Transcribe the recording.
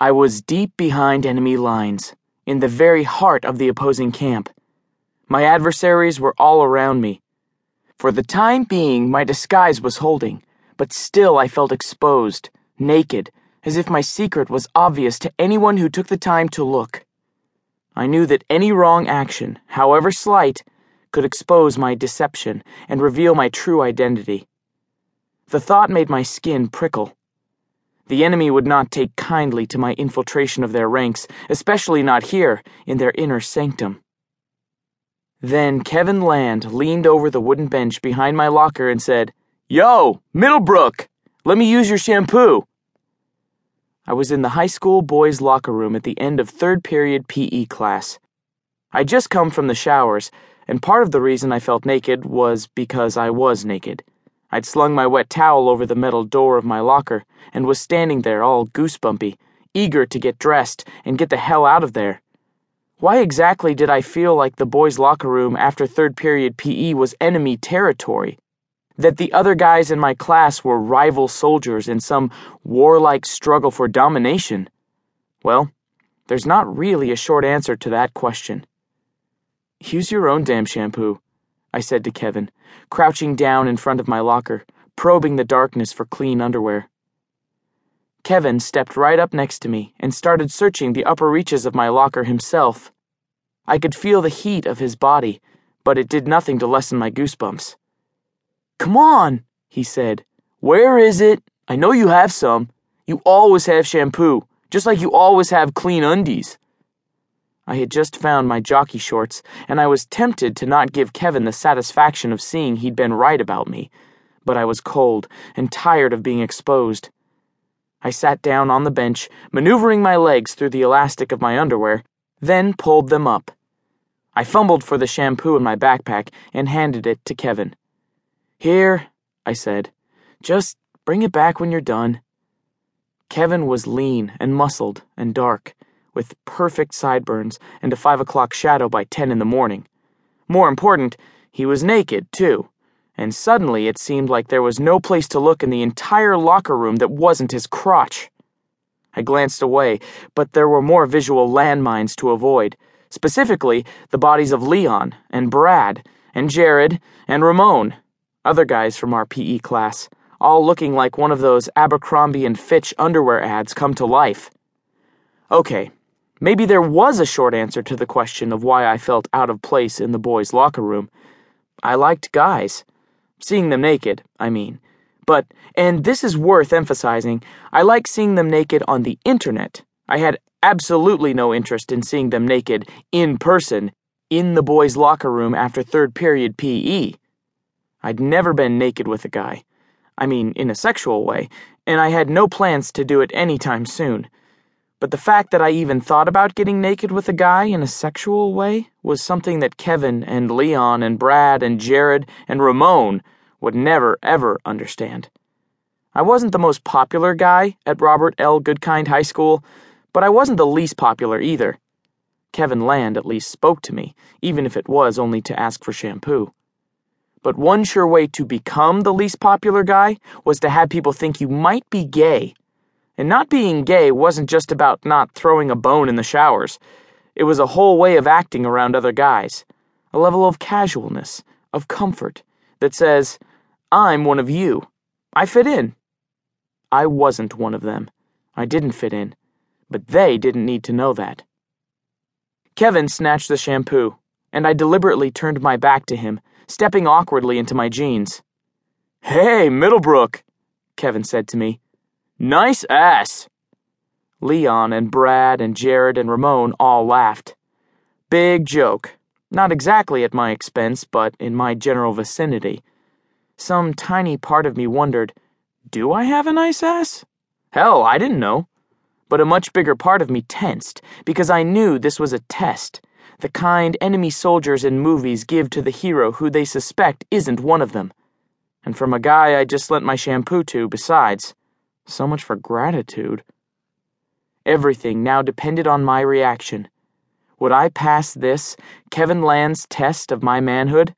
I was deep behind enemy lines, in the very heart of the opposing camp. My adversaries were all around me. For the time being, my disguise was holding, but still I felt exposed, naked, as if my secret was obvious to anyone who took the time to look. I knew that any wrong action, however slight, could expose my deception and reveal my true identity. The thought made my skin prickle. The enemy would not take kindly to my infiltration of their ranks, especially not here, in their inner sanctum. Then Kevin Land leaned over the wooden bench behind my locker and said, Yo, Middlebrook, let me use your shampoo. I was in the high school boys' locker room at the end of third period PE class. I'd just come from the showers, and part of the reason I felt naked was because I was naked. I'd slung my wet towel over the metal door of my locker and was standing there all goosebumpy, eager to get dressed and get the hell out of there. Why exactly did I feel like the boys' locker room after third period PE was enemy territory? That the other guys in my class were rival soldiers in some warlike struggle for domination? Well, there's not really a short answer to that question. Use your own damn shampoo, I said to Kevin, crouching down in front of my locker, probing the darkness for clean underwear. Kevin stepped right up next to me and started searching the upper reaches of my locker himself. I could feel the heat of his body, but it did nothing to lessen my goosebumps. Come on, he said. Where is it? I know you have some. You always have shampoo, just like you always have clean undies. I had just found my jockey shorts, and I was tempted to not give Kevin the satisfaction of seeing he'd been right about me, but I was cold and tired of being exposed. I sat down on the bench, maneuvering my legs through the elastic of my underwear, then pulled them up. I fumbled for the shampoo in my backpack and handed it to Kevin. Here, I said. Just bring it back when you're done. Kevin was lean and muscled and dark with perfect sideburns and a five o'clock shadow by ten in the morning. More important, he was naked, too, and suddenly it seemed like there was no place to look in the entire locker room that wasn't his crotch. I glanced away, but there were more visual landmines to avoid, specifically the bodies of Leon and Brad and Jared and Ramon, other guys from our PE class, all looking like one of those Abercrombie and Fitch underwear ads come to life. Okay, Maybe there was a short answer to the question of why I felt out of place in the boys' locker room. I liked guys. Seeing them naked, I mean. But, and this is worth emphasizing, I like seeing them naked on the internet. I had absolutely no interest in seeing them naked, in person, in the boys' locker room after third period PE. I'd never been naked with a guy. I mean, in a sexual way, and I had no plans to do it anytime soon. But the fact that I even thought about getting naked with a guy in a sexual way was something that Kevin and Leon and Brad and Jared and Ramon would never, ever understand. I wasn't the most popular guy at Robert L. Goodkind High School, but I wasn't the least popular either. Kevin Land at least spoke to me, even if it was only to ask for shampoo. But one sure way to become the least popular guy was to have people think you might be gay and not being gay wasn't just about not throwing a bone in the showers. It was a whole way of acting around other guys. A level of casualness, of comfort, that says, I'm one of you. I fit in. I wasn't one of them. I didn't fit in. But they didn't need to know that. Kevin snatched the shampoo, and I deliberately turned my back to him, stepping awkwardly into my jeans. Hey, Middlebrook, Kevin said to me. Nice ass. Leon and Brad and Jared and Ramon all laughed. Big joke. Not exactly at my expense, but in my general vicinity. Some tiny part of me wondered do I have a nice ass? Hell, I didn't know. But a much bigger part of me tensed because I knew this was a test, the kind enemy soldiers in movies give to the hero who they suspect isn't one of them. And from a guy I just lent my shampoo to, besides. So much for gratitude. Everything now depended on my reaction. Would I pass this, Kevin Land's test of my manhood?